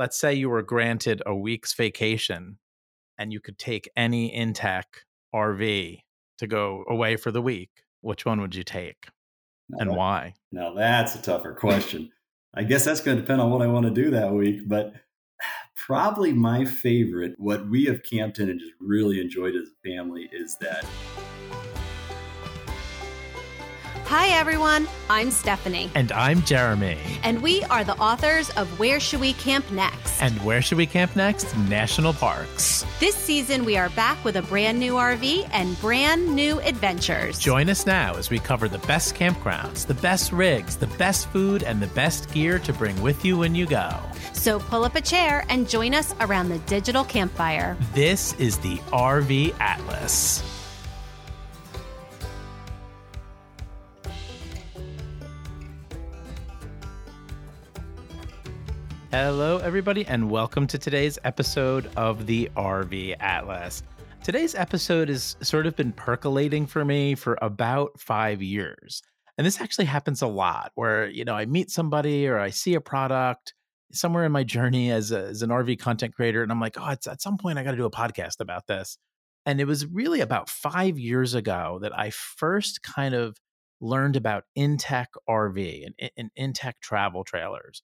let's say you were granted a week's vacation and you could take any Intech RV to go away for the week, which one would you take and that, why? Now that's a tougher question. I guess that's going to depend on what I want to do that week, but probably my favorite, what we have camped in and just really enjoyed as a family, is that Hi, everyone. I'm Stephanie. And I'm Jeremy. And we are the authors of Where Should We Camp Next? And Where Should We Camp Next? National Parks. This season, we are back with a brand new RV and brand new adventures. Join us now as we cover the best campgrounds, the best rigs, the best food, and the best gear to bring with you when you go. So pull up a chair and join us around the digital campfire. This is the RV Atlas. Hello, everybody, and welcome to today's episode of the RV Atlas. Today's episode has sort of been percolating for me for about five years. And this actually happens a lot where, you know, I meet somebody or I see a product somewhere in my journey as, a, as an RV content creator, and I'm like, oh, at some point I got to do a podcast about this. And it was really about five years ago that I first kind of learned about Intech RV and, and Intech travel trailers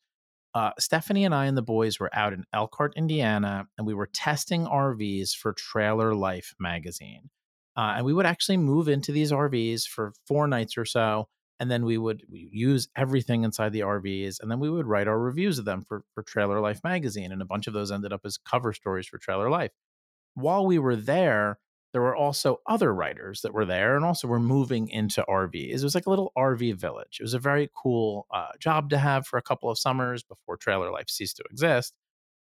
uh, Stephanie and I and the boys were out in Elkhart, Indiana, and we were testing RVs for Trailer Life magazine. Uh, and we would actually move into these RVs for four nights or so, and then we would use everything inside the RVs, and then we would write our reviews of them for, for Trailer Life magazine. And a bunch of those ended up as cover stories for Trailer Life. While we were there, there were also other writers that were there and also were moving into RVs. It was like a little RV village. It was a very cool uh, job to have for a couple of summers before trailer life ceased to exist.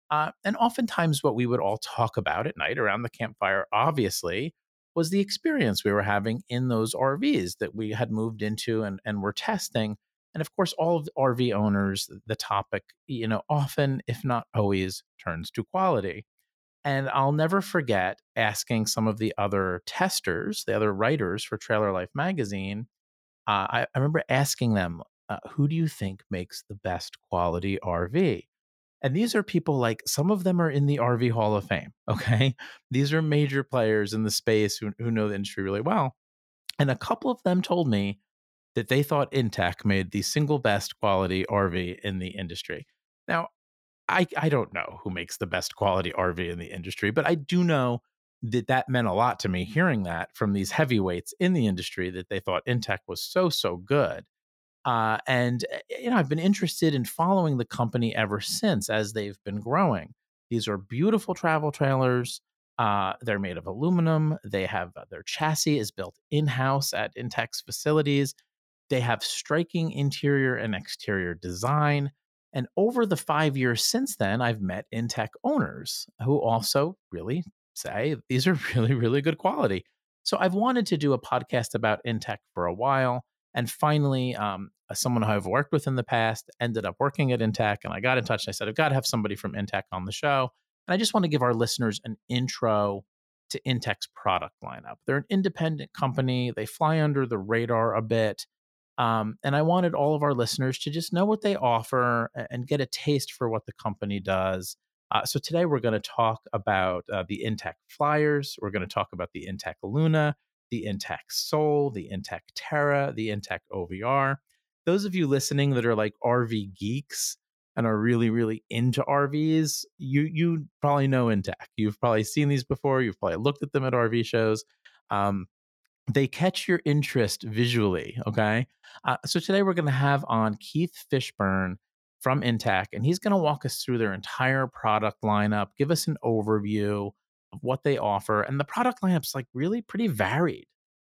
Uh, and oftentimes, what we would all talk about at night around the campfire, obviously, was the experience we were having in those RVs that we had moved into and, and were testing. And of course, all of the RV owners, the topic, you know, often, if not always, turns to quality. And I'll never forget asking some of the other testers, the other writers for Trailer Life magazine. Uh, I, I, remember asking them, uh, who do you think makes the best quality RV? And these are people like some of them are in the RV Hall of Fame. Okay. These are major players in the space who, who know the industry really well. And a couple of them told me that they thought Intech made the single best quality RV in the industry. Now, I, I don't know who makes the best quality RV in the industry, but I do know that that meant a lot to me hearing that from these heavyweights in the industry that they thought Intech was so, so good. Uh, and, eh, you know, I've been interested in following the company ever since as they've been growing. These are beautiful travel trailers. Uh, they're made of aluminum. They have uh, their chassis is built in house at Intech's facilities. They have striking interior and exterior design. And over the five years since then, I've met Intech owners who also really say these are really, really good quality. So I've wanted to do a podcast about Intech for a while. And finally, um, someone who I've worked with in the past ended up working at Intech. And I got in touch and I said, I've got to have somebody from Intech on the show. And I just want to give our listeners an intro to Intech's product lineup. They're an independent company, they fly under the radar a bit. Um, and I wanted all of our listeners to just know what they offer and get a taste for what the company does. Uh, so today we're going to talk about uh, the Intech Flyers. We're going to talk about the Intech Luna, the Intech Sol, the Intech Terra, the Intech OVR. Those of you listening that are like RV geeks and are really, really into RVs, you you probably know Intech. You've probably seen these before. You've probably looked at them at RV shows. Um, they catch your interest visually. Okay. Uh, so today we're going to have on Keith Fishburn from Intech, and he's going to walk us through their entire product lineup, give us an overview of what they offer. And the product lineup's like really pretty varied.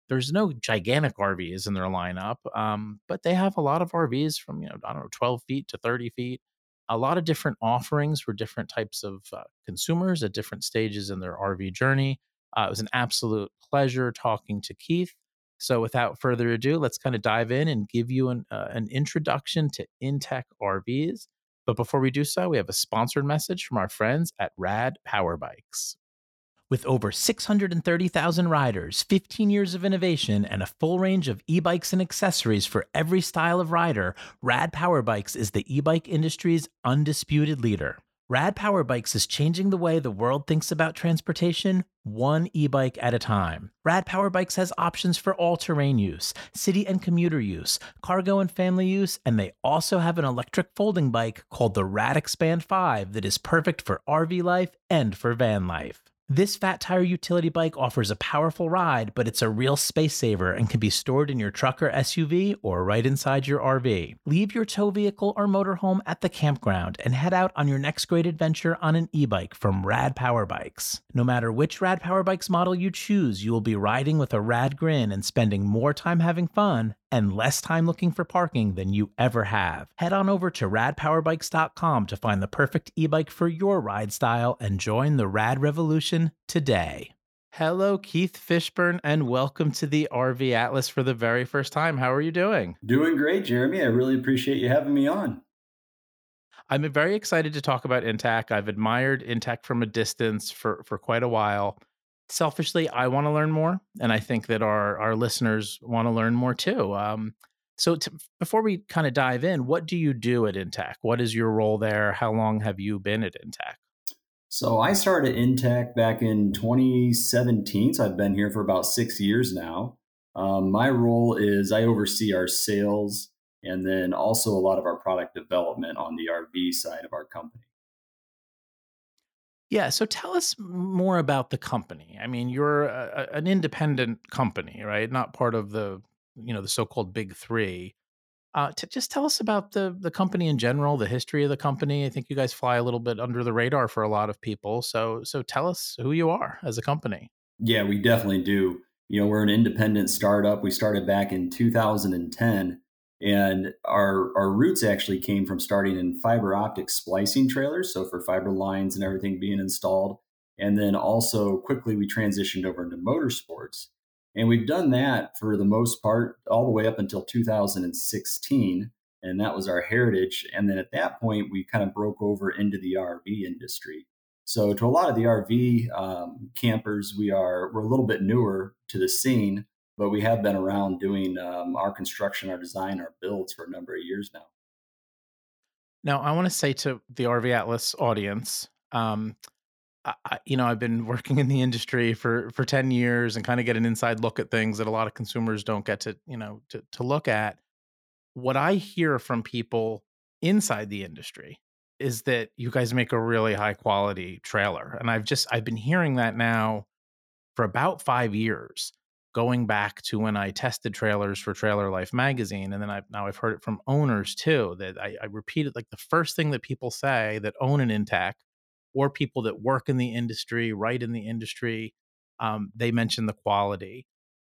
There's no gigantic RVs in their lineup, um, but they have a lot of RVs from, you know, I don't know, 12 feet to 30 feet. A lot of different offerings for different types of uh, consumers at different stages in their RV journey. Uh, it was an absolute pleasure talking to Keith. So, without further ado, let's kind of dive in and give you an, uh, an introduction to Intech RVs. But before we do so, we have a sponsored message from our friends at Rad Power Bikes. With over 630,000 riders, 15 years of innovation, and a full range of e bikes and accessories for every style of rider, Rad Power Bikes is the e bike industry's undisputed leader. Rad Power Bikes is changing the way the world thinks about transportation, one e bike at a time. Rad Power Bikes has options for all terrain use, city and commuter use, cargo and family use, and they also have an electric folding bike called the Rad Expand 5 that is perfect for RV life and for van life. This fat tire utility bike offers a powerful ride, but it's a real space saver and can be stored in your truck or SUV or right inside your RV. Leave your tow vehicle or motorhome at the campground and head out on your next great adventure on an e bike from Rad Power Bikes. No matter which Rad Power Bikes model you choose, you will be riding with a rad grin and spending more time having fun and less time looking for parking than you ever have. Head on over to radpowerbikes.com to find the perfect e bike for your ride style and join the rad revolution today. Hello, Keith Fishburn, and welcome to the RV Atlas for the very first time. How are you doing? Doing great, Jeremy. I really appreciate you having me on. I'm very excited to talk about Intech. I've admired Intech from a distance for, for quite a while selfishly, I want to learn more, and I think that our our listeners want to learn more too. Um, so, before we kind of dive in, what do you do at Intech? What is your role there? How long have you been at Intech? So, I started Intech back in 2017. So, I've been here for about six years now. Um, my role is I oversee our sales and then also a lot of our product development on the RV side of our company. Yeah. So tell us more about the company. I mean, you're a, an independent company, right? Not part of the, you know, the so-called big three. Uh, to just tell us about the the company in general, the history of the company. I think you guys fly a little bit under the radar for a lot of people. So, so tell us who you are as a company. Yeah, we definitely do. You know, we're an independent startup. We started back in 2010 and our our roots actually came from starting in fiber optic splicing trailers, so for fiber lines and everything being installed. And then also quickly we transitioned over into motorsports. And we've done that for the most part all the way up until 2016. And that was our heritage. And then at that point, we kind of broke over into the RV industry. So to a lot of the RV um, campers, we are we're a little bit newer to the scene, but we have been around doing um, our construction, our design, our builds for a number of years now. Now, I want to say to the RV Atlas audience, um, I, you know, I've been working in the industry for for ten years and kind of get an inside look at things that a lot of consumers don't get to, you know, to to look at. What I hear from people inside the industry is that you guys make a really high quality trailer, and I've just I've been hearing that now for about five years going back to when I tested trailers for Trailer Life magazine, and then I've now I've heard it from owners too. That I, I repeated like the first thing that people say that own an Intech, or people that work in the industry, write in the industry, um, they mention the quality.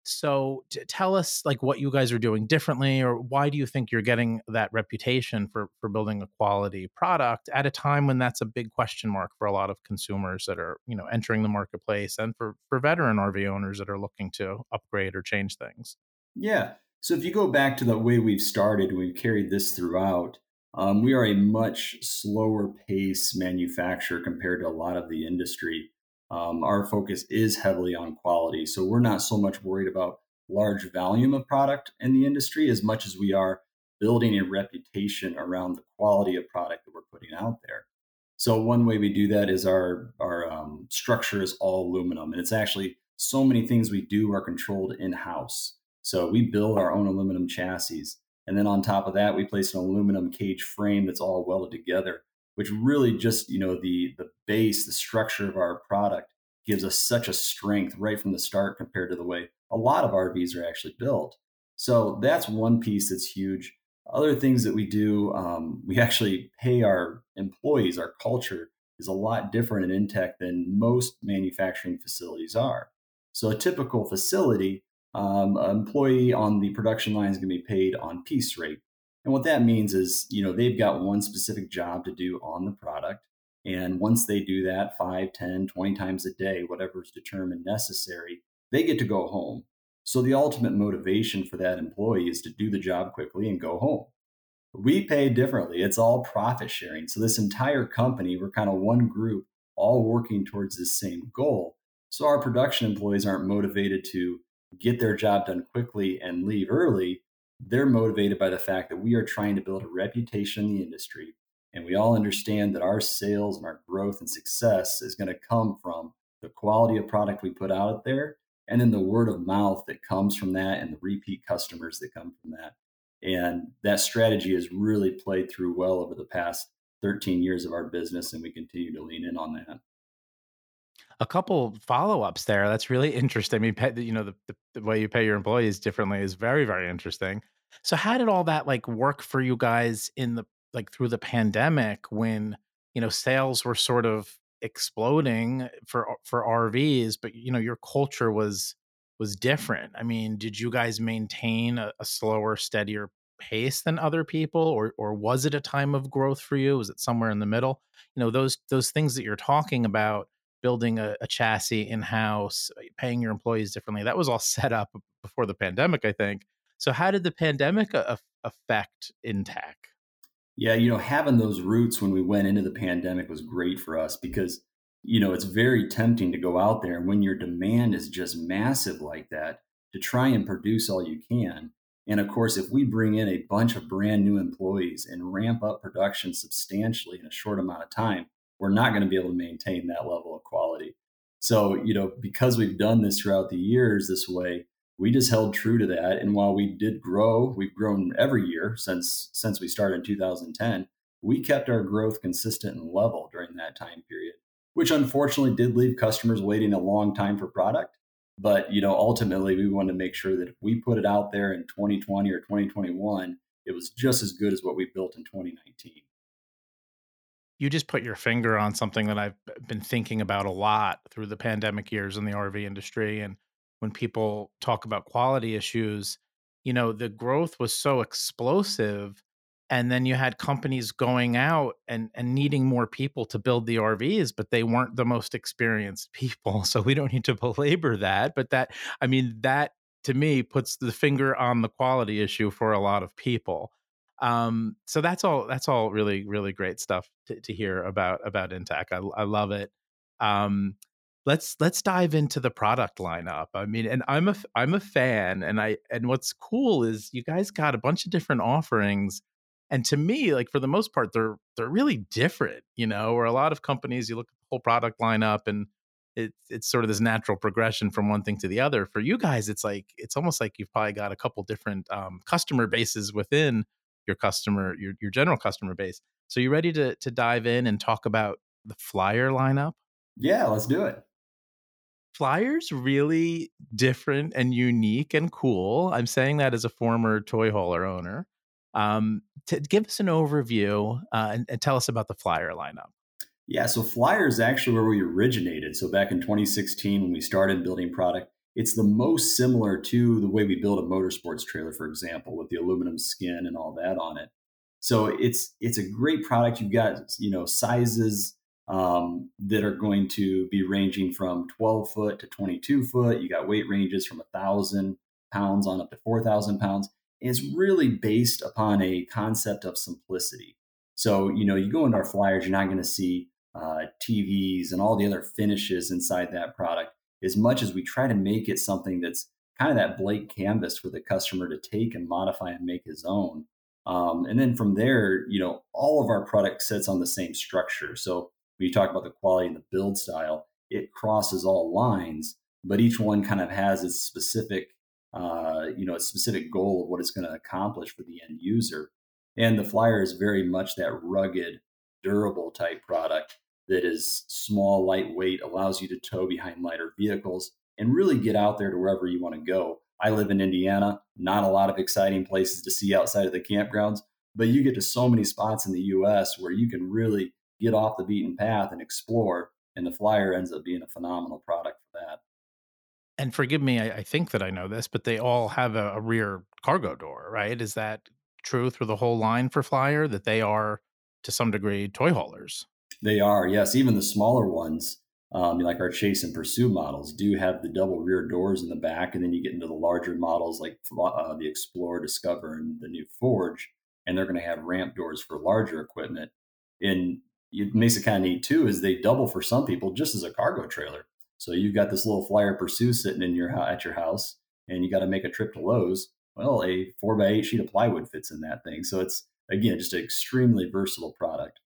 So tell us like what you guys are doing differently or why do you think you're getting that reputation for for building a quality product at a time when that's a big question mark for a lot of consumers that are, you know, entering the marketplace and for for veteran RV owners that are looking to upgrade or change things. Yeah. So if you go back to the way we've started, we've carried this throughout. Um, we are a much slower pace manufacturer compared to a lot of the industry um, our focus is heavily on quality. So we're not so much worried about large volume of product in the industry as much as we are building a reputation around the quality of product that we're putting out there. So one way we do that is our our um, structure is all aluminum, and it's actually so many things we do are controlled in house. So we build our own aluminum chassis, and then on top of that, we place an aluminum cage frame that's all welded together which really just you know the the base the structure of our product gives us such a strength right from the start compared to the way a lot of rvs are actually built. So that's one piece that's huge. Other things that we do um, we actually pay our employees our culture is a lot different in Intech than most manufacturing facilities are. So a typical facility um, an employee on the production line is going to be paid on piece rate and what that means is, you know, they've got one specific job to do on the product. And once they do that 5, 10, 20 times a day, whatever is determined necessary, they get to go home. So the ultimate motivation for that employee is to do the job quickly and go home. We pay differently. It's all profit sharing. So this entire company, we're kind of one group all working towards this same goal. So our production employees aren't motivated to get their job done quickly and leave early they're motivated by the fact that we are trying to build a reputation in the industry And we all understand that our sales and our growth and success is going to come from the quality of product we put out there and then the word of mouth that comes from that and the repeat customers that come from that. And that strategy has really played through well over the past 13 years of our business, and we continue to lean in on that. A couple follow ups there. That's really interesting. I mean, you know, the, the, way you pay your employees differently is very, very interesting. So, how did all that like work for you guys in the like through the pandemic when you know sales were sort of exploding eh, for for RVs, but you know your culture was was different. I mean, did you guys maintain a, a, slower, steadier pace than other people, or or was it a time of growth for you? Was it somewhere in the middle? You know, those those things that you're talking about, building a, a chassis in house, uh, paying your employees differently. That was all set up before the pandemic, I think. So, how did the pandemic a- affect Intech? Yeah, you know, having those roots when we went into the pandemic was great for us because, you know, it's very tempting to go out there when your demand is just massive like that, to try and produce all you can. And of course, if we bring in a bunch of brand new employees and ramp up production substantially in a short amount of time, we're not going to be able to maintain that level of quality. So, you know, because we've done this throughout the years this way, we just held true to that. And while we did grow, we've grown every year since since we started in 2010. We kept our growth consistent and level during that time period, which unfortunately did leave customers waiting a long time for product. But you know, ultimately, we wanted to make sure that if we put it out there in 2020 or 2021, it was just as good as what we built in 2019 you just put your finger on something that I've been thinking about a lot through the pandemic years in the RV industry. And when people talk about quality issues, you know, the growth was so explosive. And then you had companies going out and, and needing more people to build the RVs, but they weren't the most experienced people. So we don't need to belabor that. But that, I mean, that to me puts the finger on the quality issue for a lot of people. Um, so that's all. That's all really, really great stuff to, to hear about about Intech. I, I love it. Um, let's let's dive into the product lineup. I mean, and I'm a I'm a fan, and I and what's cool is you guys got a bunch of different offerings, and to me, like for the most part, they're they're really different. You know, where a lot of companies you look at the whole product lineup and it's it's sort of this natural progression from one thing to the other. For you guys, it's like it's almost like you've probably got a couple different um, customer bases within your customer your your general customer base. So you ready to to dive in and talk about the flyer lineup? Yeah, let's do it. Flyers really different and unique and cool. I'm saying that as a former toy hauler owner. Um, to give us an overview uh, and, and, tell us about the flyer lineup. Yeah, so Flyer is actually where we originated. So back in 2016, when we started building product, it's the most similar to the way we build a motorsports trailer, for example, with the aluminum skin and all that on it. So it's it's a great product. You've got you know sizes um, that are going to be ranging from 12 foot to 22 foot. You got weight ranges from a thousand pounds on up to 4,000 pounds. And it's really based upon a concept of simplicity. So, you know, you go into our flyers, you're not going to see uh, TVs and all the other finishes inside that product as much as we try to make it something that's kind of that blank canvas for the customer to take and modify and make his own. Um, and then from there, you know, all of our product sits on the same structure. So when you talk about the quality and the build style, it crosses all lines, but each one kind of has its specific, uh, you know, its specific goal of what it's going to accomplish for the end user. And the flyer is very much that rugged, durable type product that is small, lightweight, allows you to tow behind lighter vehicles and really get out there to wherever you want to go. I live in Indiana, not a lot of exciting places to see outside of the campgrounds, but you get to so many spots in the US where you can really get off the beaten path and explore. And the flyer ends up being a phenomenal product for that. And forgive me, I, I think that I know this, but they all have a, a rear cargo door, right? Is that true through the whole line for Flyer that they are to some degree toy haulers? They are, yes. Even the smaller ones, um, like our Chase and Pursue models, do have the double rear doors in the back. And then you get into the larger models like uh, the Explorer, Discover, and the new Forge, and they're going to have ramp doors for larger equipment. And it makes it kind of neat too is they double for some people just as a cargo trailer. So you've got this little Flyer Pursue sitting in your at your house, and you got to make a trip to Lowe's. Well, a four by eight sheet of plywood fits in that thing. So it's again just an extremely versatile product.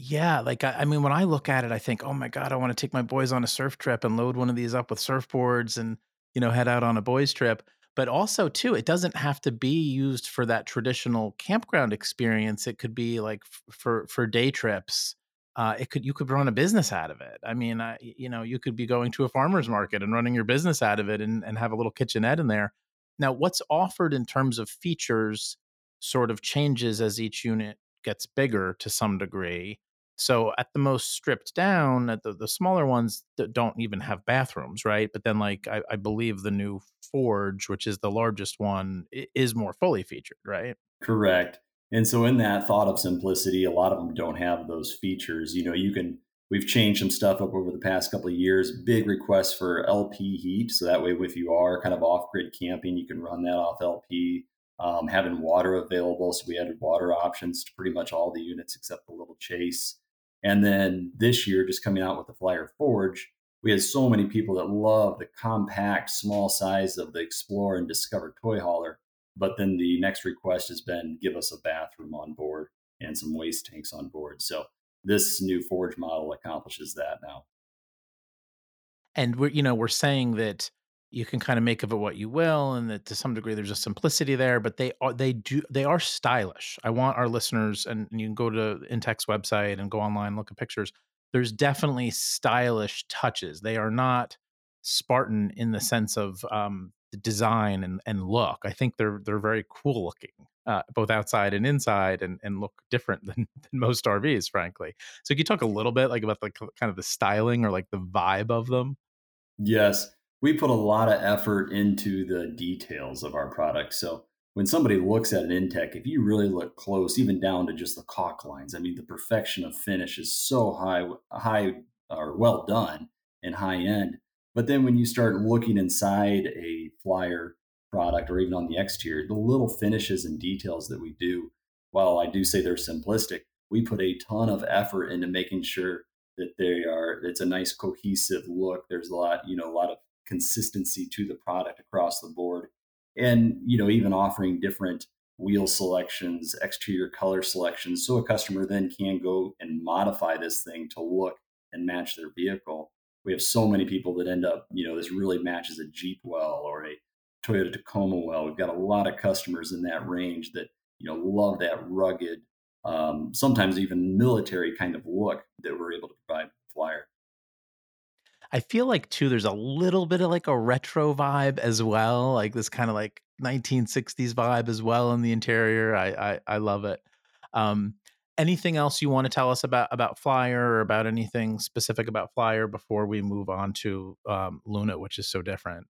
Yeah, like I, I mean, when I look at it, I think, oh my god, I want to take my boys on a surf trip and load one of these up with surfboards and you know head out on a boys trip. But also, too, it doesn't have to be used for that traditional campground experience. It could be like f- for for day trips. Uh, it could you could run a business out of it. I mean, I, you know, you could be going to a farmer's market and running your business out of it, and and have a little kitchenette in there. Now, what's offered in terms of features sort of changes as each unit gets bigger to some degree so at the most stripped down, at the, the smaller ones that don't even have bathrooms, right? But then, like I, I believe the new Forge, which is the largest one, is more fully featured, right? Correct. And so, in that thought of simplicity, a lot of them don't have those features. You know, you can we've changed some stuff up over the past couple of years. Big requests for LP heat, so that way, if you are kind of off grid camping, you can run that off LP. Um, having water available, so we added water options to pretty much all the units except the little chase. And then this year, just coming out with the Flyer Forge, we had so many people that love the compact, small size of the Explorer and Discover toy hauler. But then the next request has been give us a bathroom on board and some waste tanks on board. So this new Forge model accomplishes that now. And we're, you know, we're saying that you can kind of make of it what you will and that to some degree there's a simplicity there but they are they do they are stylish. I want our listeners and, you can go to intech's website and go online and look at pictures. There's definitely stylish touches. They are not spartan in the sense of um, design and, and look. I think they're they're very cool looking uh, both outside and inside and, and look different than, than most rvs frankly. So can you talk a little bit like about the kind of the styling or like the vibe of them? Yes we put a lot of effort into the details of our product. So when somebody looks at an Intech, if you really look close, even down to just the caulk lines, I mean, the perfection of finish is so high, high or well done and high end. But then when you start looking inside a flyer product or even on the exterior, the little finishes and details that we do, while I do say they're simplistic, we put a ton of effort into making sure that they are it's a nice cohesive look. There's a lot, you know, a lot of consistency to the product across the board. And you know even offering different wheel selections exterior color selections so a customer then can go and modify this thing to look and match their vehicle. We have so many people that end up you know this really matches a jeep well or a toyota tacoma well. We've got a lot of customers in that range that you know love that rugged um, sometimes even military kind of look that we're able to provide flyer I feel like too there's a little bit of like a retro vibe as well, like this kind of like 1960s vibe as well in the interior. I I, I love it. Um, anything else you want to tell us about about Flyer or about anything specific about Flyer before we move on to um, Luna, which is so different?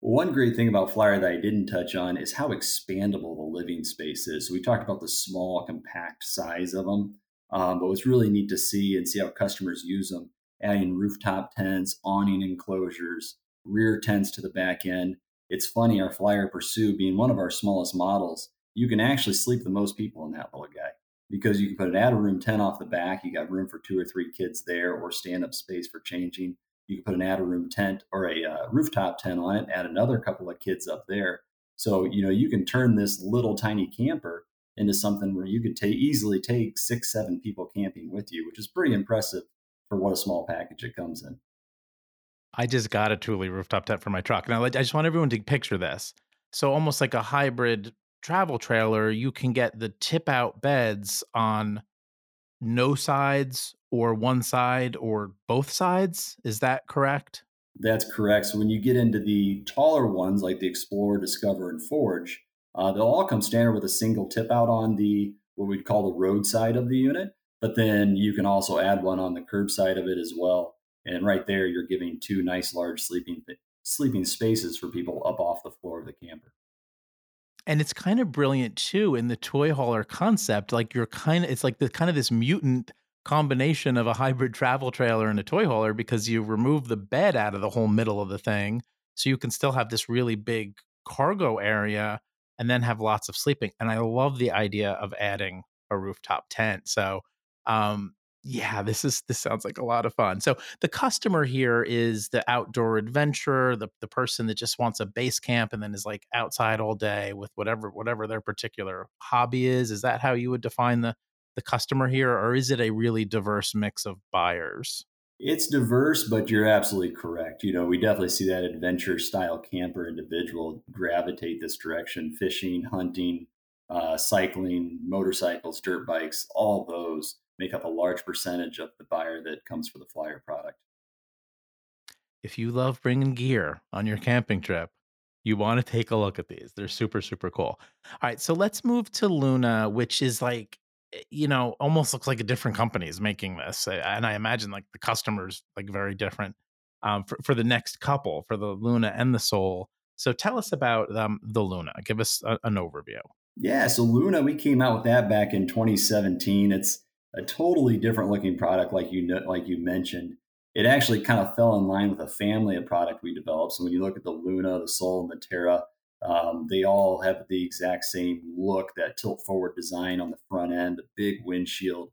One great thing about Flyer that I didn't touch on is how expandable the living space is. So we talked about the small, compact size of them, um, but what's really neat to see and see how customers use them adding rooftop tents, awning enclosures, rear tents to the back end. It's funny, our Flyer Pursue being one of our smallest models, you can actually sleep the most people in that little guy because you can put an add a room tent off the back. You got room for two or three kids there or stand up space for changing. You can put an add a room tent or a uh, rooftop tent on it, add another couple of kids up there. So, you know, you can turn this little tiny camper into something where you could take easily take six, seven people camping with you, which is pretty impressive for what a small package it comes in. I just got a Thule rooftop tent for my truck. Now, I just want everyone to picture this. So, almost like a hybrid travel trailer, you can get the tip out beds on no sides or one side or both sides. Is that correct? That's correct. So, when you get into the taller ones like the Explorer, Discover, and Forge, uh, they'll all come standard with a single tip out on the what we'd call the road side of the unit. But then you can also add one on the curb side of it as well. And right there, you're giving two nice large sleeping sleeping spaces for people up off the floor of the camper. And it's kind of brilliant too in the toy hauler concept. Like you're kind of, it's like the kind of this mutant combination of a hybrid travel trailer and a toy hauler because you remove the bed out of the whole middle of the thing. So you can still have this really big cargo area and then have lots of sleeping. And I love the idea of adding a rooftop tent. So um, yeah, this is this sounds like a lot of fun. So the customer here is the outdoor adventurer, the the person that just wants a base camp and then is like outside all day with whatever whatever their particular hobby is. Is that how you would define the the customer here, or is it a really diverse mix of buyers? It's diverse, but you're absolutely correct. You know, we definitely see that adventure style camper individual gravitate this direction fishing, hunting, uh, cycling, motorcycles, dirt bikes, all those make up a large percentage of the buyer that comes for the flyer product. If you love bringing gear on your camping trip, you want to take a look at these. They're super, super cool. All right. So let's move to Luna, which is like Eh, you know, almost looks like a different company is making this. Eh, and I imagine like the customers like very different um, for, for the next couple, for the Luna and the Sol. So tell us about um, the Luna. Give us a, an overview. Yeah, so Luna, we came out with that back in 2017. It's a totally different looking product, like you know, like you mentioned. It actually kind of fell in line with a family of product we developed. So when you look at the Luna, the Sol, and the Terra, um, they all have the exact same look, that tilt forward design on the front end, the big windshield.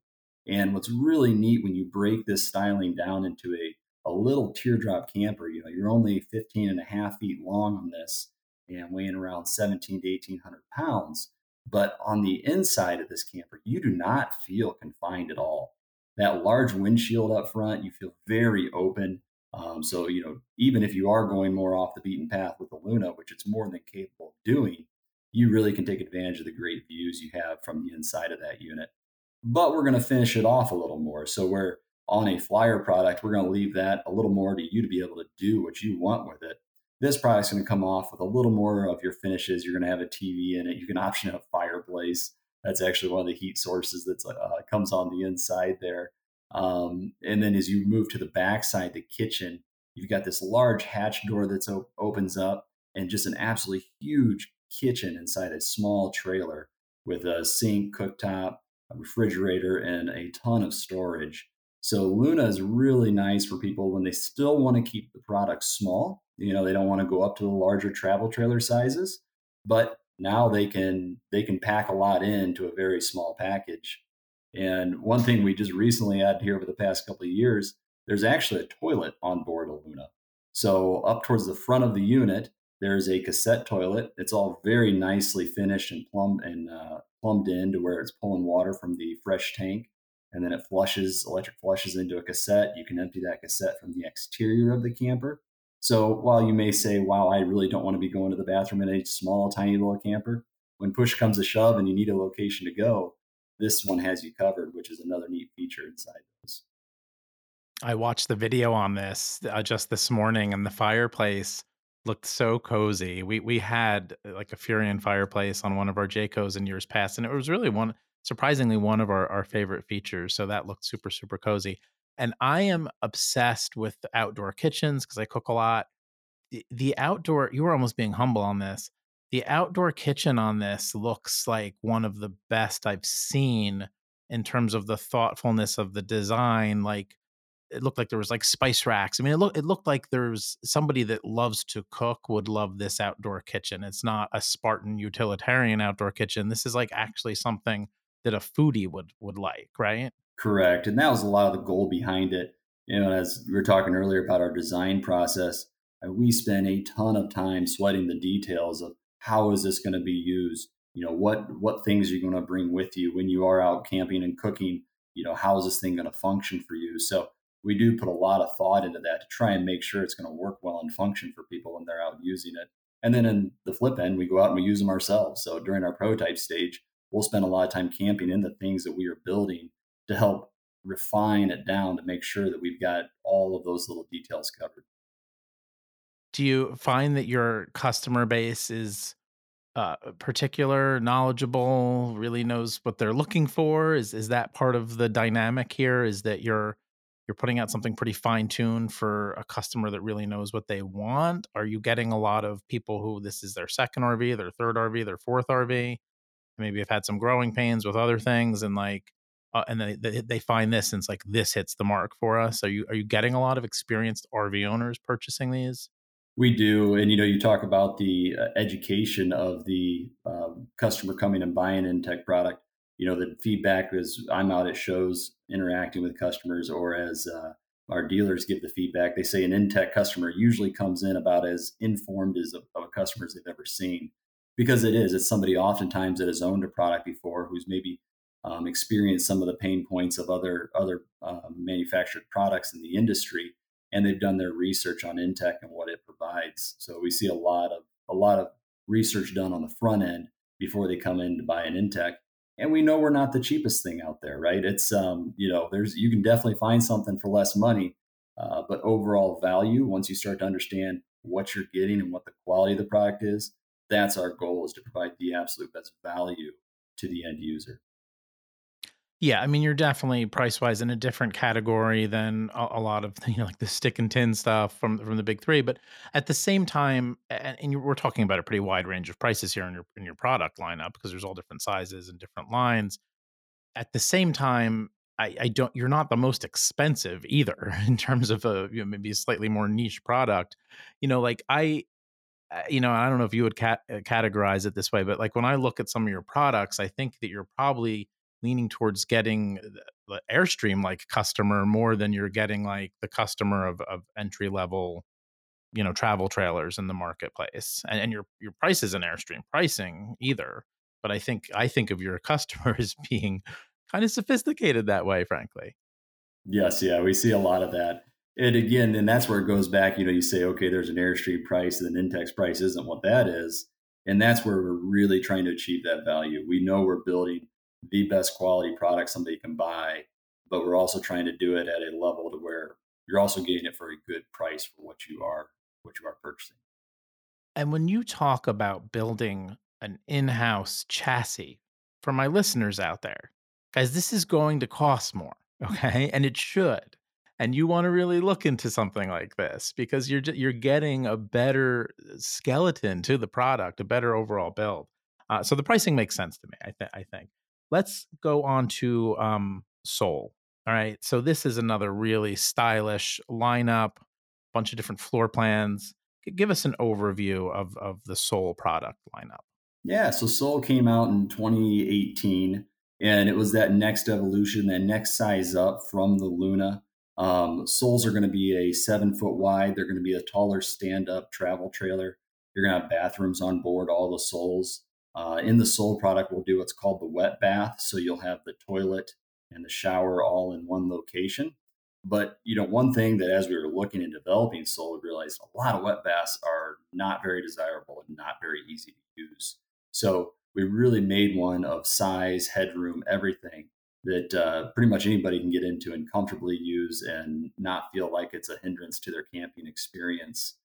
And what's really neat when you break this styling down into a, a little teardrop camper, you know, you're only 15 and a half feet long on this and weighing around 17 to 1800 pounds. But on the inside of this camper, you do not feel confined at all. That large windshield up front, you feel very open. Um, so, you know, even if you are going more off the beaten path with the Luna, which it's more than capable of doing, you really can take advantage of the great views you have from the inside of that unit. But we're going to finish it off a little more. So, we're on a flyer product, we're going to leave that a little more to you to be able to do what you want with it. This product's going to come off with a little more of your finishes. You're going to have a TV in it. You can option a fireplace. That's actually one of the heat sources that uh, comes on the inside there. Um, and then as you move to the backside, the kitchen, you've got this large hatch door that op- opens up and just an absolutely huge kitchen inside a small trailer with a sink, cooktop, a refrigerator, and a ton of storage. So Luna is really nice for people when they still want to keep the product small. You know, they don't want to go up to the larger travel trailer sizes, but now they can they can pack a lot into a very small package and one thing we just recently added here over the past couple of years, there's actually a toilet on board a Luna. So up towards the front of the unit, there's a cassette toilet. It's all very nicely finished and plumbed and uh, plumbed in to where it's pulling water from the fresh tank, and then it flushes electric flushes into a cassette. You can empty that cassette from the exterior of the camper. So while you may say, "Wow, I really don't want to be going to the bathroom in a small, tiny little camper," when push comes to shove and you need a location to go, this one has you covered, which is another neat feature inside this. I watched the video on this uh, just this morning, and the fireplace looked so cozy. We we had uh, like a Furrion fireplace on one of our Jaycos in years past, and it was really one surprisingly one of our, our favorite features. So that looked super super cozy. And I am obsessed with outdoor kitchens because I cook a lot. The, the outdoor, you were almost being humble on this the outdoor kitchen on this looks like one of the best I've seen in terms of the thoughtfulness of the design. Like it looked like there was like spice racks. I mean, it looked it looked like there's somebody that loves to cook would love this outdoor kitchen. It's not a Spartan utilitarian outdoor kitchen. This is like mm. actually something that a foodie would would like, right? Correct. And that was a lot of the goal behind it. You know, as we were talking earlier about our design process, uh, we spent a ton of time sweating the details of how is this going to be used you know what what things are you going to bring with you when you are out camping and cooking you know how is this thing going to function for you so we do put a lot of thought into that to try and make sure it's going to work well and function for people when they're out using it and then in the flip end we go out and we use them ourselves so during our prototype stage we'll spend a lot of time camping in the things that we are building to help refine it down to make sure that we've got all of those little details covered do you find that your customer base is uh, particular, knowledgeable, really knows what they're looking for? Is is that part of the dynamic here? Is that you're you're putting out something pretty fine tuned for a customer that really knows what they want? Are you getting a lot of people who this is their second RV, their third RV, their fourth RV? Maybe have had some growing pains with other things, and like, uh, and they, they they find this and it's like this hits the mark for us. Are you are you getting a lot of experienced RV owners purchasing these? We do, and you know, you talk about the uh, education of the um, customer coming and buying an Intech product. You know, the feedback is I'm out at shows interacting with customers, or as uh, our dealers give the feedback, they say an Intech customer usually comes in about as informed as of, of customers they've ever seen, because it is. It's somebody oftentimes that has owned a product before who's maybe um, experienced some of the pain points of other other uh, manufactured products in the industry, and they've done their research on Intech and what it provides. So we see a lot of a lot of research done on the front end before they come in to buy an Intech. And we know we're not the cheapest thing out there, right? It's um, you know, there's you can definitely find something for less money, uh, but overall value, once you start to understand what you're getting and what the quality of the product is, that's our goal is to provide the absolute best value to the end user. Yeah, I mean, you're definitely price wise in a different category than a, a, lot of you know, like the stick and tin stuff from from the big three. But at the same time, and, and we're talking about a pretty wide range of prices here in your in your product lineup because there's all different sizes and different lines. At the same time, I, I don't. You're not the most expensive either in terms of a you know, maybe a slightly more niche product. You know, like I you know, I don't know if you would cat- uh, categorize it this way, but like when I look at some of your products, I think that you're probably leaning towards getting the Airstream like customer more than you're getting like the customer of, of entry level, you know, travel trailers in the marketplace. And, and your your price isn't Airstream pricing either. But I think I think of your customer as being kind of sophisticated that way, frankly. Yes, yeah, we see a lot of that. And again, then that's where it goes back. You know, you say, okay, there's an Airstream price, and an Intech's price isn't what that is. And that's where we're really trying to achieve that value. We know we're building the best quality product somebody can buy, but we're also trying to do it at a level to where you're also getting it for a good price for what you are what you are purchasing. And when you talk about building an in-house chassis for my listeners out there, guys, this is going to cost more, okay? And it should. And you want to really look into something like this because you're you're getting a better skeleton to the product, a better overall build. Uh, so the pricing makes sense to me. I, I think let's go on to um, Sol. All right. So this is another really stylish lineup, bunch of different floor plans. Give us an overview of of the Sol product lineup. Yeah. So Sol came out in 2018, and it was that next evolution, that next size up from the Luna. Um, Sols are going to be a seven foot wide. They're going to be a taller stand up travel trailer. You're going to have bathrooms on board all the Sols. Uh, in the Sol product, we'll do what's called the wet bath. So you'll have the toilet and the shower all in one location. But you know, one thing that as we were looking and developing Sol, we realized a lot of wet baths are not very desirable and not very easy to use. So we really made one of size, headroom, everything that uh, pretty much anybody can get into and comfortably use and not feel like it's a hindrance to their camping experience.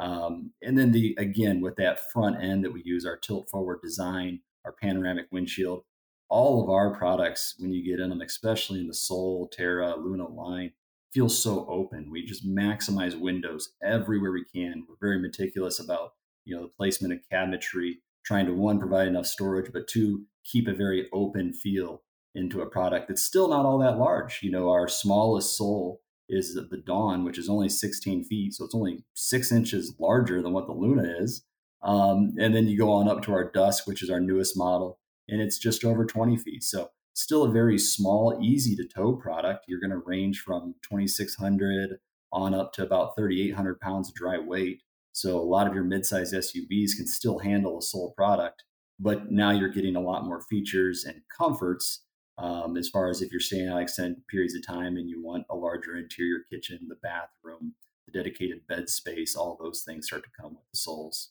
Um, and then the again with that front end that we use our tilt forward design, our panoramic windshield, all of our products when you get in them, especially in the Sol, Terra, Luna line, feel so open. We just maximize windows everywhere we can. We're very meticulous about you know the placement of cabinetry, trying to one provide enough storage, but two keep a very open feel into a product that's still not all that large. You know, our smallest Sol is the Dawn, which is only 16 feet. So it's only six inches larger than what the Luna is. Um, and then you go on up to our Dusk, which is our newest model, and it's just over 20 feet. So still a very small, easy to tow product. You're going to range from 2,600 on up to about 3,800 pounds of dry weight. So a lot of your midsize SUVs can still handle a Sol product, but now you're getting a lot more features and comforts um, as far as if you're staying out extended periods of time and you want a larger interior kitchen, the bathroom, the dedicated bed space, all those things start to come with the Sols.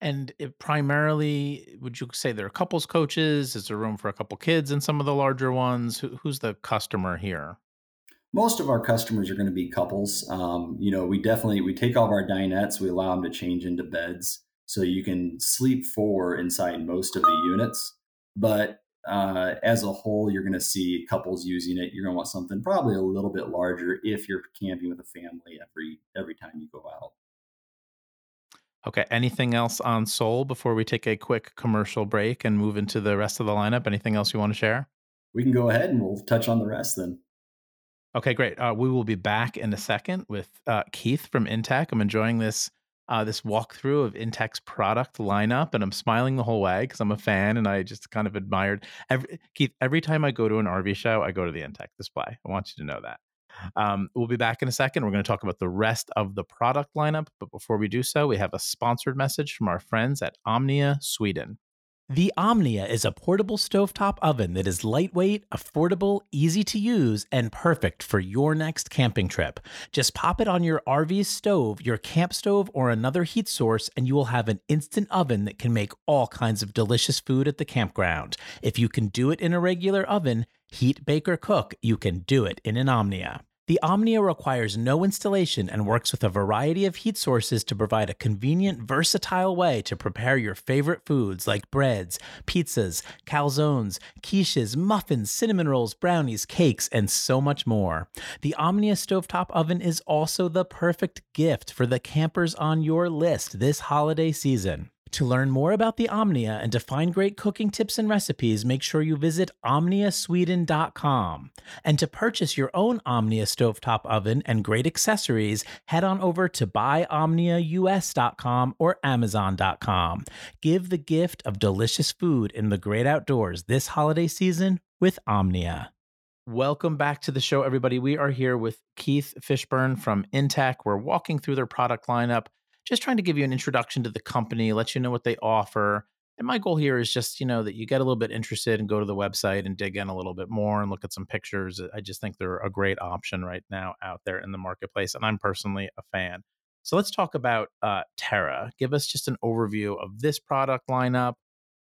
And it primarily, would you say there are couples coaches? Is there room for a couple kids in some of the larger ones? Who, who's the customer here? Most of our customers are going to be couples. Um, you know, we definitely we take all of our dinettes, we allow them to change into beds, so you can sleep four inside most of the units. But uh, as a whole, you're going to see couples using it. You're going to want something probably a little bit larger if you're camping with a family every every time you go out. Okay. Anything else on Sol before we take a quick commercial break and move into the rest of the lineup? Anything else you want to share? We can go ahead and we'll touch on the rest then. Okay, great. Uh, we will be back in a second with uh, Keith from Intech. I'm enjoying this uh, this walkthrough of Intech's product lineup, and I'm smiling the whole way because I'm a fan and I just kind of admired. Every, Keith, every time I go to an RV show, I go to the Intech display. I want you to know that. Um, we'll be back in a second. We're going to talk about the rest of the product lineup, but before we do so, we have a sponsored message from our friends at Omnia Sweden. The Omnia is a portable stovetop oven that is lightweight, affordable, easy to use, and perfect for your next camping trip. Just pop it on your RV stove, your camp stove, or another heat source, and you will have an instant oven that can make all kinds of delicious food at the campground. If you can do it in a regular oven, heat, bake, or cook, you can do it in an Omnia. The Omnia requires no installation and works with a variety of heat sources to provide a convenient, versatile way to prepare your favorite foods like breads, pizzas, calzones, quiches, muffins, cinnamon rolls, brownies, cakes, and so much more. The Omnia stovetop oven is also the perfect gift for the campers on your list this holiday season. To learn more about the Omnia and to find great cooking tips and recipes, make sure you visit omniasweden.com. And to purchase your own Omnia stovetop oven and great accessories, head on over to buyomniaus.com or amazon.com. Give the gift of delicious food in the great outdoors this holiday season with Omnia. Welcome back to the show, everybody. We are here with Keith Fishburn from Intech. We're walking through their product lineup just trying to give you an introduction to the company, let you know what they offer. And my goal here is just, you know, that you get a little bit interested and go to the website and dig in a little bit more and look at some pictures. I just think they're a great option right now out there in the marketplace. And I'm personally a fan. So let's talk about uh, Terra. Give us just an overview of this product lineup.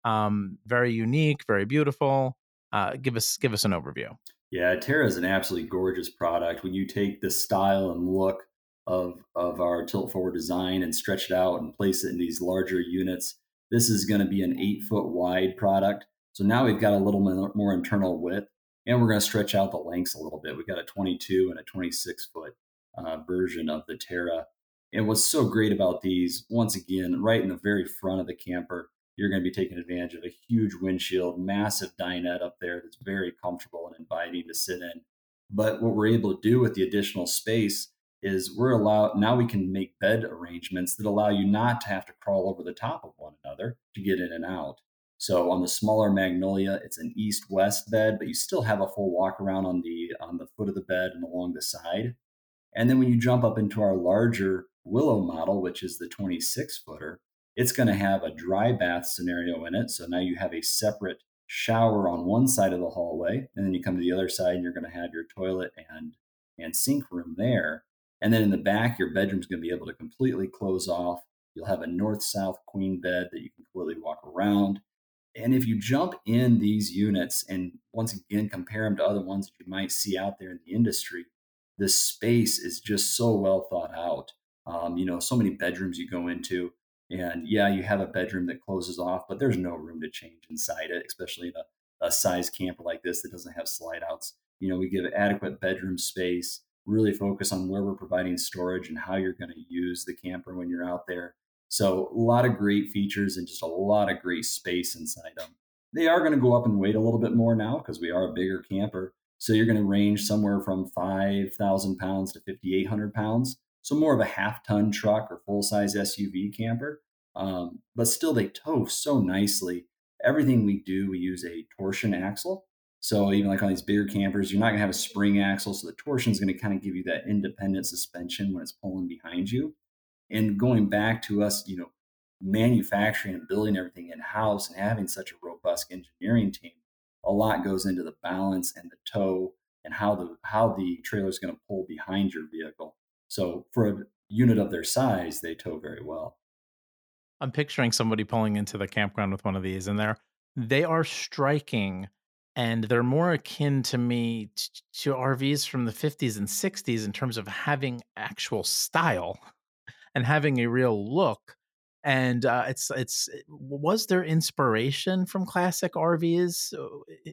Um, very unique, very beautiful. Uh, give us give us an overview. Yeah, Terra is an absolutely gorgeous product. When you take the style and look of of our tilt forward design and stretch it out and place it in these larger units. This is going to be an eight foot wide product. So now we've got a little more internal width and we're going to stretch out the lengths a little bit. We've got a 22 and a 26 foot uh, version of the Terra. And what's so great about these, once again, right in the very front of the camper, you're going to be taking advantage of a huge windshield, massive dinette up there that's very comfortable and inviting to sit in. But what we're able to do with the additional space is we're allowed now we can make bed arrangements that allow you not to have to crawl over the top of one another to get in and out. So on the smaller Magnolia, it's an east-west bed, but you still have a full walk around on the on the foot of the bed and along the side. And then when you jump up into our larger Willow model, which is the 26 footer, it's going to have a dry bath scenario in it. So now you have a separate shower on one side of the hallway, and then you come to the other side and you're going to have your toilet and and sink room there. And then in the back, your bedroom's going to be able to completely close off. You'll have a north south queen bed that you can completely walk around. And if you jump in these units and once again compare them to other ones that you might see out there in the industry, the space is just so well thought out. Um, you know, so many bedrooms you go into, and yeah, you have a bedroom that closes off, but there's no room to change inside it, especially in a, a size camper like this that doesn't have slide outs. You know, we give adequate bedroom space really focus on where we're providing storage and how you're going to use the camper when you're out there. So, a lot of great features and just a lot of great space inside them. They are going to go up in weight a little bit more now because we are a bigger camper. So, you're going to range somewhere from 5,000 pounds to 5,800 pounds. So, more of a half ton truck or full size SUV camper. Um, but still, they tow so nicely. Everything we do, we use a torsion axle. So even like on these bigger campers, you're not going to have a spring axle. So the torsion is going to kind of give you that independent suspension when it's pulling behind you. And going back to us, you know, manufacturing and building everything in house and having such a robust engineering team, a lot goes into the balance and the tow and how the how the trailer is going to pull behind your vehicle. So for a unit of their size, they tow very well. I'm picturing somebody pulling into the campground with one of these, and they're they are striking and they're more akin to me to RVs from the 50s and 60s in terms of having actual style and having a real look. And uh, it's it's eh, was there inspiration from classic RVs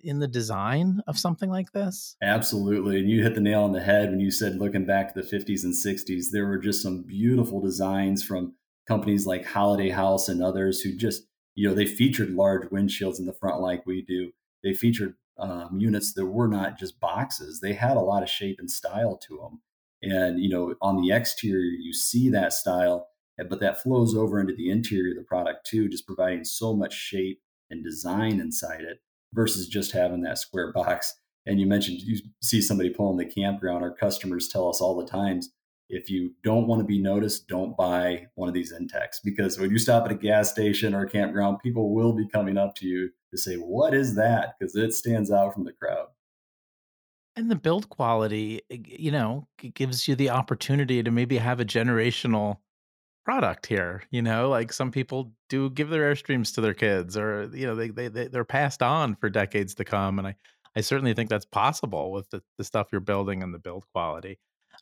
in the design of something like this? Absolutely, and you hit the nail on the head when you said looking back to the 50s and 60s, there were just some beautiful designs from companies like Holiday House and others who just you know they featured large windshields in the front like we do they featured um, units that were not just boxes. They had a lot of shape and style to them. And, you know, on the exterior, you see that style, eh, but that flows over into the interior of the product too, just providing so much shape and design inside it versus just having that square box. And you mentioned you see somebody pulling the campground. Our customers tell us all the times, if you don't want to be noticed, don't buy one of these Intechs because when you stop at a gas station or a campground, people will be coming up to you to say, What is that? Because it stands out from the crowd. And the build quality, eh, you know, gives you the opportunity to maybe have a generational product here. You know, like some people do give their airstreams to their kids, or you know, they they, they they're passed on for decades to come. And I I certainly think that's possible with the, the stuff you're building and the build quality.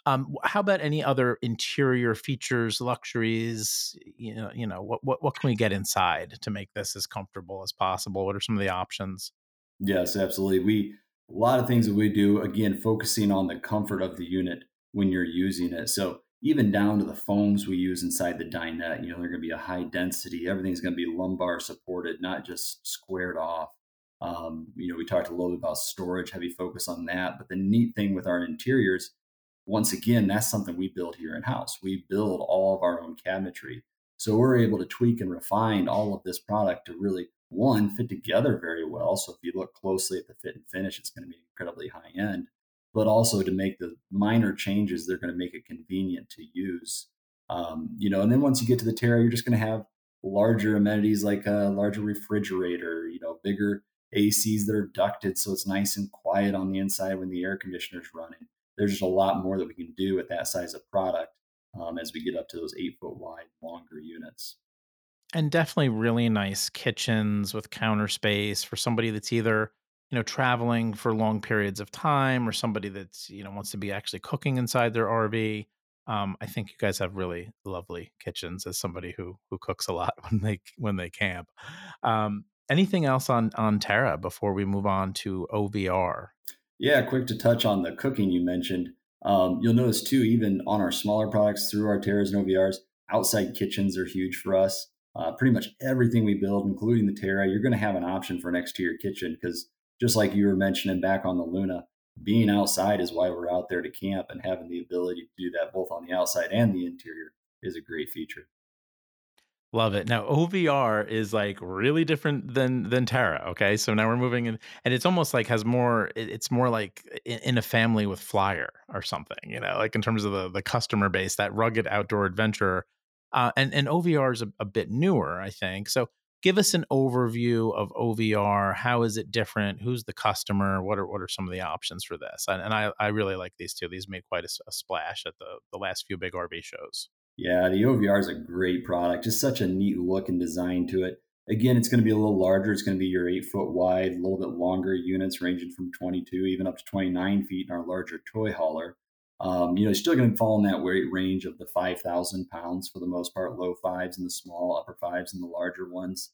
Um, how about any other interior features, luxuries? You know, you know, what what what can we get inside to make this as comfortable as possible? What are some of the options? Yes, absolutely. We a lot of things that we do again focusing on the comfort of the unit when you're using it. So even down to the foams we use inside the dinette, you know, they're going to be a high density. Everything's going to be lumbar supported, not just squared off. Um, you know, we talked a little bit about storage, heavy focus on that. But the neat thing with our interiors once again, that's something we build here in house. We build all of our own cabinetry. So we're able to tweak and refine all of this product to really, one, fit together very well. So if you look closely at the fit and finish, it's going to be incredibly high end, but also to make the minor changes, they're going to make it convenient to use. Um, you know, and then once you get to the Terra, you're just going to have larger amenities like a larger refrigerator, you know, bigger ACs that are ducted so it's nice and quiet on the inside when the air conditioner's running there's just a lot more that we can do with that size of product um, as we get up to those eight foot wide, longer units. And definitely really nice kitchens with counter space for somebody that's either you know traveling for long periods of time or somebody that's you know wants to be actually cooking inside their RV. Um, I think you guys have really lovely kitchens as somebody who who cooks a lot when they when they camp. Um, anything else on on Terra before we move on to OVR? Yeah, quick to touch on the cooking you mentioned. Um, you'll notice too, even on our smaller products through our Terras and OVRs, outside kitchens are huge for us. Uh, pretty much everything we build, including the Terra, you're going to have an option for an exterior kitchen because just like you were mentioning back on the Luna, being outside is why we're out there to camp and having the ability to do that both on the outside and the interior is a great feature. Love it. Now OVR is like really different than than Terra. Okay, so now we're moving in, and it's almost like has more. It's more like in, a family with Flyer or something. You know, like in terms of the the customer base, that rugged outdoor adventure. Uh, and and OVR is a, a bit newer, I think. So give us an overview of OVR. How is it different? Who's the customer? What are what are some of the options for this? And, and I I really like these two. These made quite a, a splash at the the last few big RV shows. Yeah, the OVR is a great product. Just such a neat look and design to it. Again, it's going to be a little larger. It's going to be your eight foot wide, a little bit longer units, ranging from 22 even up to 29 feet in our larger toy hauler. Um, you know, it's still going to fall in that weight range of the 5,000 pounds for the most part, low fives and the small, upper fives and the larger ones.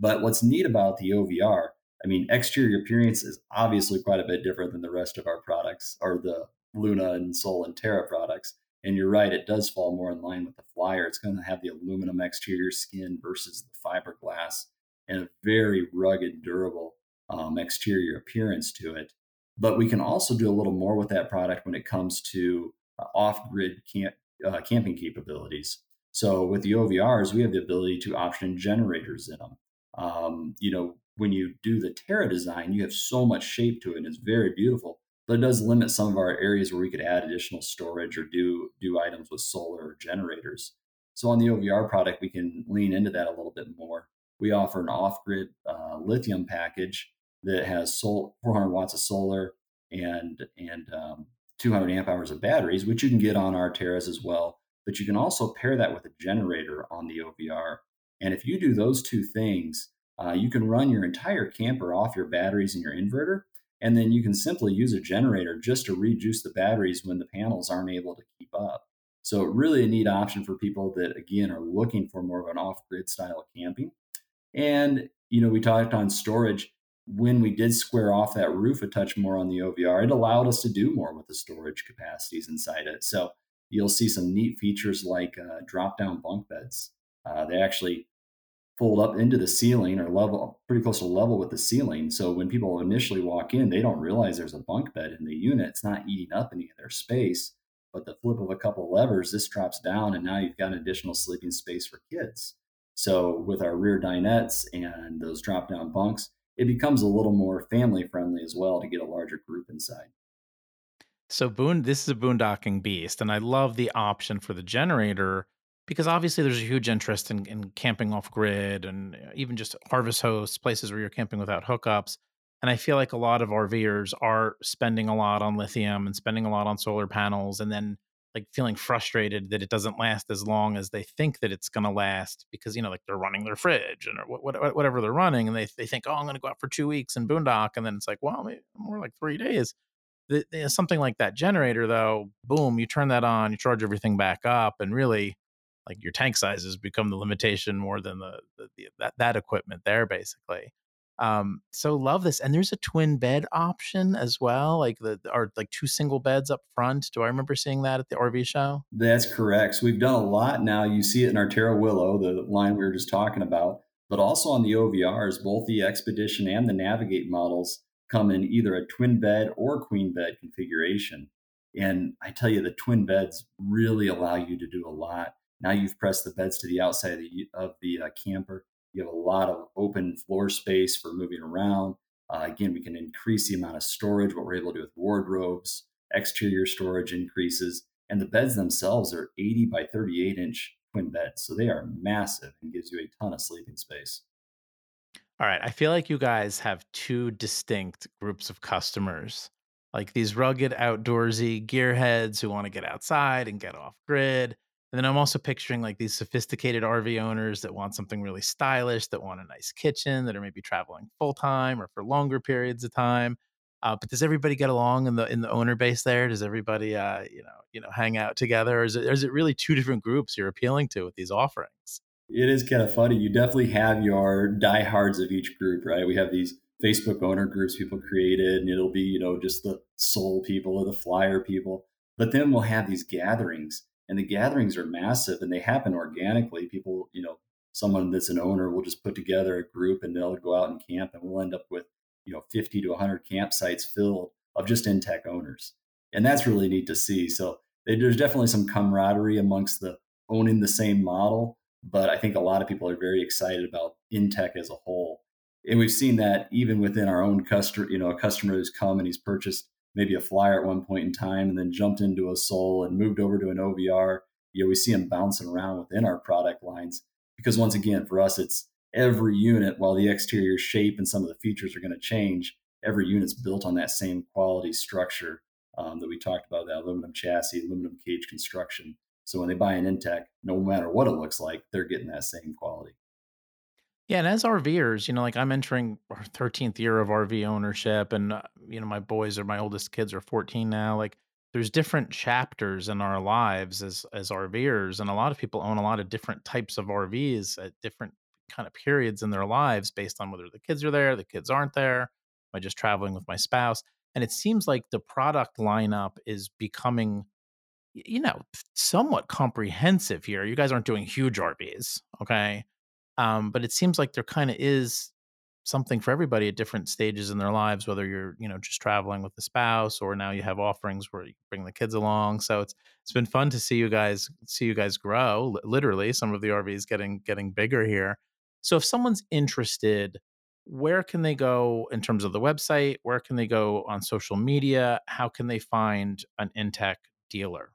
But what's neat about the OVR, I mean, exterior appearance is obviously quite a bit different than the rest of our products or the Luna and Sol and Terra products. And you're right, it does fall more in line with the Flyer. It's going to have the aluminum exterior skin versus the fiberglass and a very rugged, durable um, exterior appearance to it. But we can also do a little more with that product when it comes to uh, off grid camp, uh, camping capabilities. So with the OVRs, we have the ability to option generators in them. Um, you know, when you do the Terra design, you have so much shape to it, and it's very beautiful but it does limit some of our areas where we could add additional storage or do do items with solar or generators. So on the OVR product, we can lean into that a little bit more. We offer an off-grid uh, lithium package that has sol- 400 watts of solar and and um, 200 amp hours of batteries, which you can get on our Terras as well. But you can also pair that with a generator on the OVR. And if you do those two things, uh, you can run your entire camper off your batteries and your inverter and then you can simply use a generator just to rejuice the batteries when the panels aren't able to keep up. So, really a neat option for people that, again, are looking for more of an off grid style camping. And, you know, we talked on storage. When we did square off that roof a touch more on the OVR, it allowed us to do more with the storage capacities inside it. So, you'll see some neat features like uh, drop down bunk beds. Uh, they actually fold up into the ceiling or level pretty close to level with the ceiling. So when people initially walk in, they don't realize there's a bunk bed in the unit. It's not eating up any of their space. But the flip of a couple levers, this drops down, and now you've got an additional sleeping space for kids. So with our rear dinettes and those drop down bunks, it becomes a little more family friendly as well to get a larger group inside. So boon this is a boondocking beast, and I love the option for the generator because obviously there's a huge interest in, in camping off grid and uh, even just harvest hosts, places where you're camping without hookups. And I feel like a lot of RVers are spending a lot on lithium and spending a lot on solar panels and then like feeling frustrated that it doesn't last as long as they think that it's going to last because you know like they're running their fridge and whatever they're running and they, they think oh i'm going to go out for two weeks and boondock and then it's like well more like three days the, the, something like that generator though boom you turn that on you charge everything back up and really like your tank sizes become the limitation more than the, the, the that, that equipment there basically um so love this and there's a twin bed option as well like the are like two single beds up front do i remember seeing that at the rv show that's correct so we've done a lot now you see it in our terra willow the line we were just talking about but also on the ovrs both the expedition and the navigate models come in either a twin bed or queen bed configuration. And I tell you, the twin beds really allow you to do a lot. Now you've pressed the beds to the outside of the, of the uh, camper. You have a lot of open floor space for moving around. Uh, again, we can increase the amount of storage, what we're able to do with wardrobes, exterior storage increases, and the beds themselves are 80 by 38 inch twin beds. So they are massive and gives you a ton of sleeping space. All right. I feel like you guys have two distinct groups of customers like these rugged, outdoorsy gearheads who want to get outside and get off grid. And then I'm also picturing like these sophisticated RV owners that want something really stylish, that want a nice kitchen, that are maybe traveling full time or for longer periods of time. Uh, but does everybody get along in the in the owner base there? Does everybody uh, you know you know hang out together? Or is it is it really two different groups you're appealing to with these offerings? It is kind of funny. You definitely have your diehards of each group, right? We have these Facebook owner groups people created, and it'll be, you know, just the Sol people or the flyer people. But then we'll have these gatherings, and the gatherings are massive and they happen organically. People, you know, someone that's an owner will just put together a group and they'll go out and camp, and we'll end up with, you know, 50 to 100 campsites filled of just Intech owners. And that's really neat to see. So there's definitely some camaraderie amongst the owning the same model but I think a lot of people are very excited about Intech as a whole. And we've seen that even within our own customer, you know, a customer who's come and he's purchased maybe a flyer at one point in time and then jumped into a Sol and moved over to an OVR. You know, we see them bouncing around within our product lines because once again, for us, it's every unit, while the exterior shape and some of the features are going to change, every unit's built on that same quality structure um, that we talked about, that aluminum chassis, aluminum cage construction. So when they buy an Intech, no matter what it looks like, they're getting that same quality. Yeah, and as RVers, you know, like I'm entering our 13th year of RV ownership, and uh, you know, my boys or my oldest kids are 14 now. Like, there's different chapters in our lives as as RVers, and a lot of people own a lot of different types of RVs at different kind of periods in their lives based on whether the kids are there, the kids aren't there. Am I just traveling with my spouse? And it seems like the product lineup is becoming you know, somewhat comprehensive here. You guys aren't doing huge RVs, okay? Um, but it seems like there kind of is something for everybody at different stages in their lives, whether you're, you know, just traveling with the spouse or now you have offerings where you bring the kids along. So it's it's been fun to see you guys see you guys grow. Literally, some of the RVs getting getting bigger here. So if someone's interested, where can they go in terms of the website? Where can they go on social media? How can they find an Intech dealer?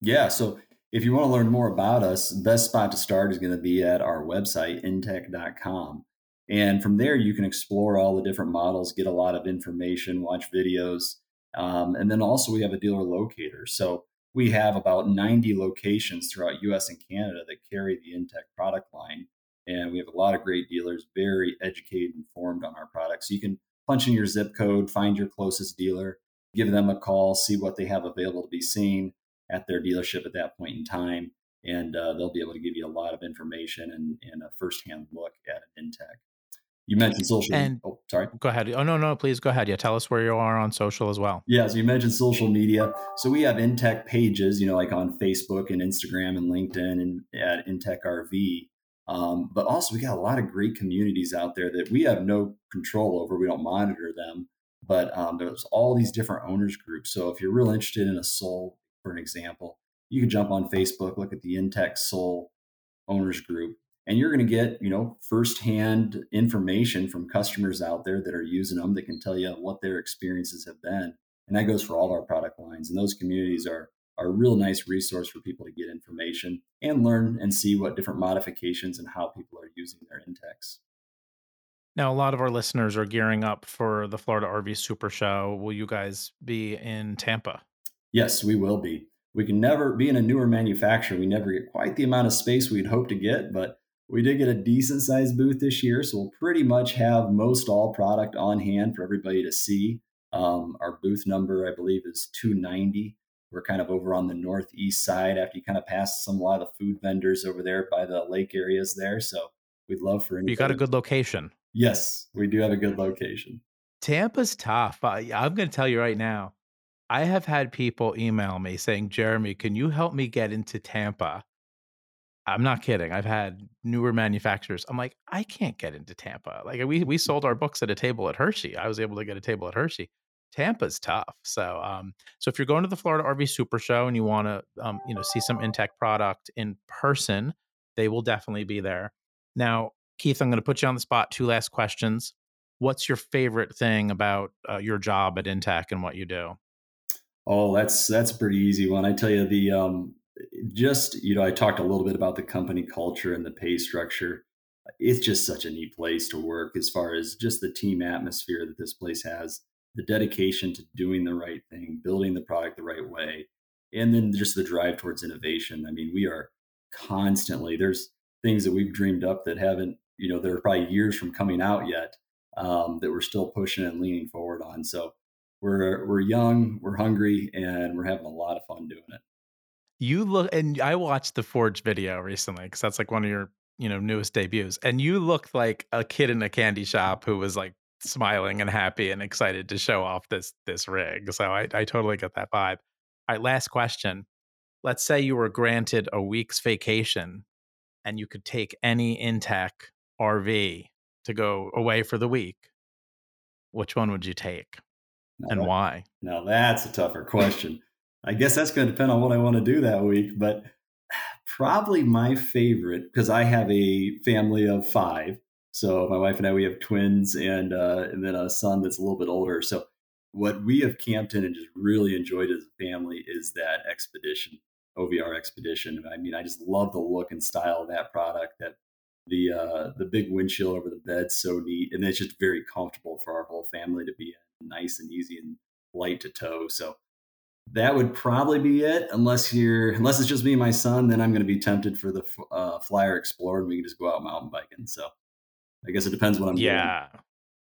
Yeah. So if you want to learn more about us, the best spot to start is going to be at our website, intech.com. And from there, you can explore all the different models, get a lot of information, watch videos. Um, and then also, we have a dealer locator. So we have about 90 locations throughout US and Canada that carry the Intech product line. And we have a lot of great dealers, very educated and informed on our products. So you can punch in your zip code, find your closest dealer, give them a call, see what they have available to be seen at their dealership at that point in time. And uh, they'll be able to give you a lot of information and, and a firsthand look at an Intech. You mentioned social. And oh, sorry. Go ahead. Oh no, no, please go ahead. Yeah, tell us where you are on social as well. Yeah, so you mentioned social media. So we have Intech pages, you know, like on Facebook and Instagram and LinkedIn and at Intech RV. Um, but also, we got a lot of great communities out there that we have no control over. We don't monitor them, but um, there's all these different owners groups. So if you're real interested in a Sol for an example, you can jump on Facebook, look at the Intech Sol owners group, and you're going to get, you know, firsthand information from customers out there that are using them that can tell you what their experiences have been. And that goes for all of our product lines. And those communities are, are a real nice resource for people to get information and learn and see what different modifications and how people are using their Intechs. Now, a lot of our listeners are gearing up for the Florida RV Super Show. Will you guys be in Tampa? Yes, we will be. We can never, be in a newer manufacturer, we never get quite the amount of space we'd hope to get, but we did get a decent sized booth this year. So we'll pretty much have most all product on hand for everybody to see. Um, our booth number, I believe, is 290. We're kind of over on the northeast side after you kind of pass some a lot of the food vendors over there by the lake areas there. So we'd love for anybody. You got a good location. Yes, we do have a good location. Tampa's tough. I, I'm going to tell you right now. I have had people email me saying, Jeremy, can you help me get into Tampa? I'm not kidding. I've had newer manufacturers. I'm like, I can't get into Tampa. Like we we sold our books at a table at Hershey. I was able to get a table at Hershey. Tampa's tough. So um so if you're going to the Florida RV Super Show and you want to um you know see some Intech product in person, they will definitely be there. Now, Keith, I'm going to put you on the spot. Two last questions. What's your favorite thing about uh, your job at Intech and what you do? Oh, that's that's a pretty easy one. I tell you, the um, just you know, I talked a little bit about the company culture and the pay structure. It's just such a neat place to work, as far as just the team atmosphere that this place has, the dedication to doing the right thing, building the product the right way, and then just the drive towards innovation. I mean, we are constantly there's things that we've dreamed up that haven't you know, they're probably years from coming out yet um, that we're still pushing and leaning forward on. So we're we're young, we're hungry, and we're having a lot of fun doing it. You look, and I watched the Forge video recently because that's like one of your you know newest debuts, and you looked like a kid in a candy shop who was like smiling and happy and excited to show off this this rig. So I, I totally get that vibe. All right, last question. Let's say you were granted a week's vacation and you could take any Intech RV to go away for the week, which one would you take now and that, why? Now that's a tougher question. I guess that's going to depend on what I want to do that week, but probably my favorite because I have a family of five. So my wife and I, we have twins and uh, and then a son that's a little bit older. So what we have camped in and just really enjoyed as a family is that expedition, OVR expedition. I mean, I just love the look and style of that product. That the uh, the big windshield over the bed so neat, and it's just very comfortable for our whole family to be in, nice and easy and light to tow. So that would probably be it, unless you're unless it's just me and my son. Then I'm going to be tempted for the uh, Flyer Explorer, and we can just go out mountain biking. So I guess it depends what I'm yeah. Doing.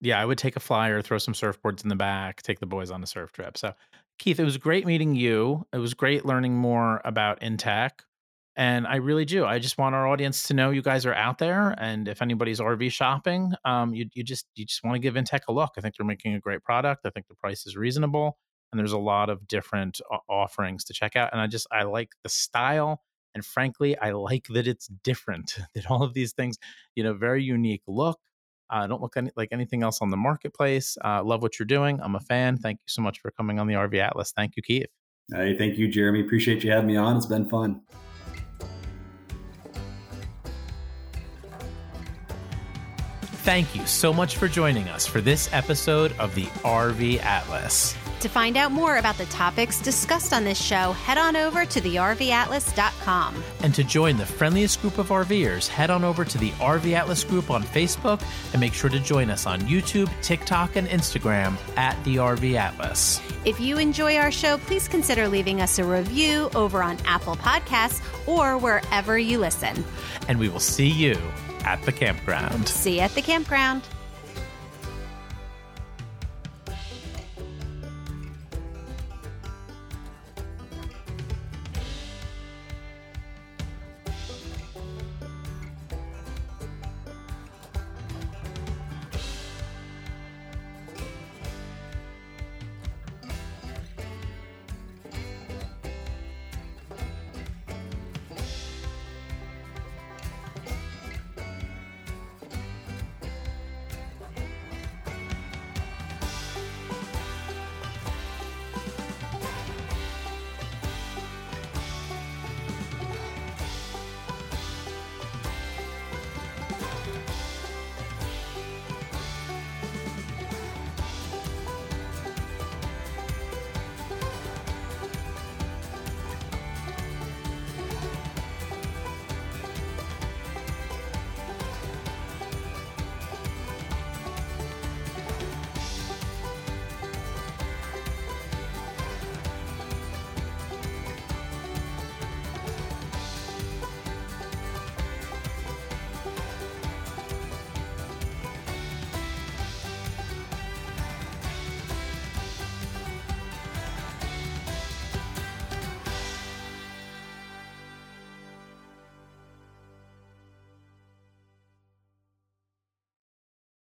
Yeah, I would take a flyer, throw some surfboards in the back, take the boys on a surf trip. So, Keith, it was great meeting you. It was great learning more about Intech. And I really do. I just want our audience to know you guys are out there, and if anybody's RV shopping, um, you you just you just want to give Intech a look. I think they're making a great product. I think the price is reasonable, and there's a lot of different offerings to check out. And I just I like the style, and frankly, I like that it's different. that all of these things, you know, very unique look. Uh, don't look any, like anything else on the marketplace. Uh, love what you're doing. I'm a fan. Thank you so much for coming on the RV Atlas. Thank you, Keith. Hey, thank you, Jeremy. Appreciate you having me on. It's been fun. Thank you so much for joining us for this episode of the RV Atlas. To find out more about the topics discussed on this show, head on over to thervatlas.com. And to join the friendliest group of RVers, head on over to the RV Atlas group on Facebook and make sure to join us on YouTube, TikTok, and Instagram at the RV Atlas. If you enjoy our show, please consider leaving us a review over on Apple Podcasts or wherever you listen. And we will see you at the campground. See you at the campground.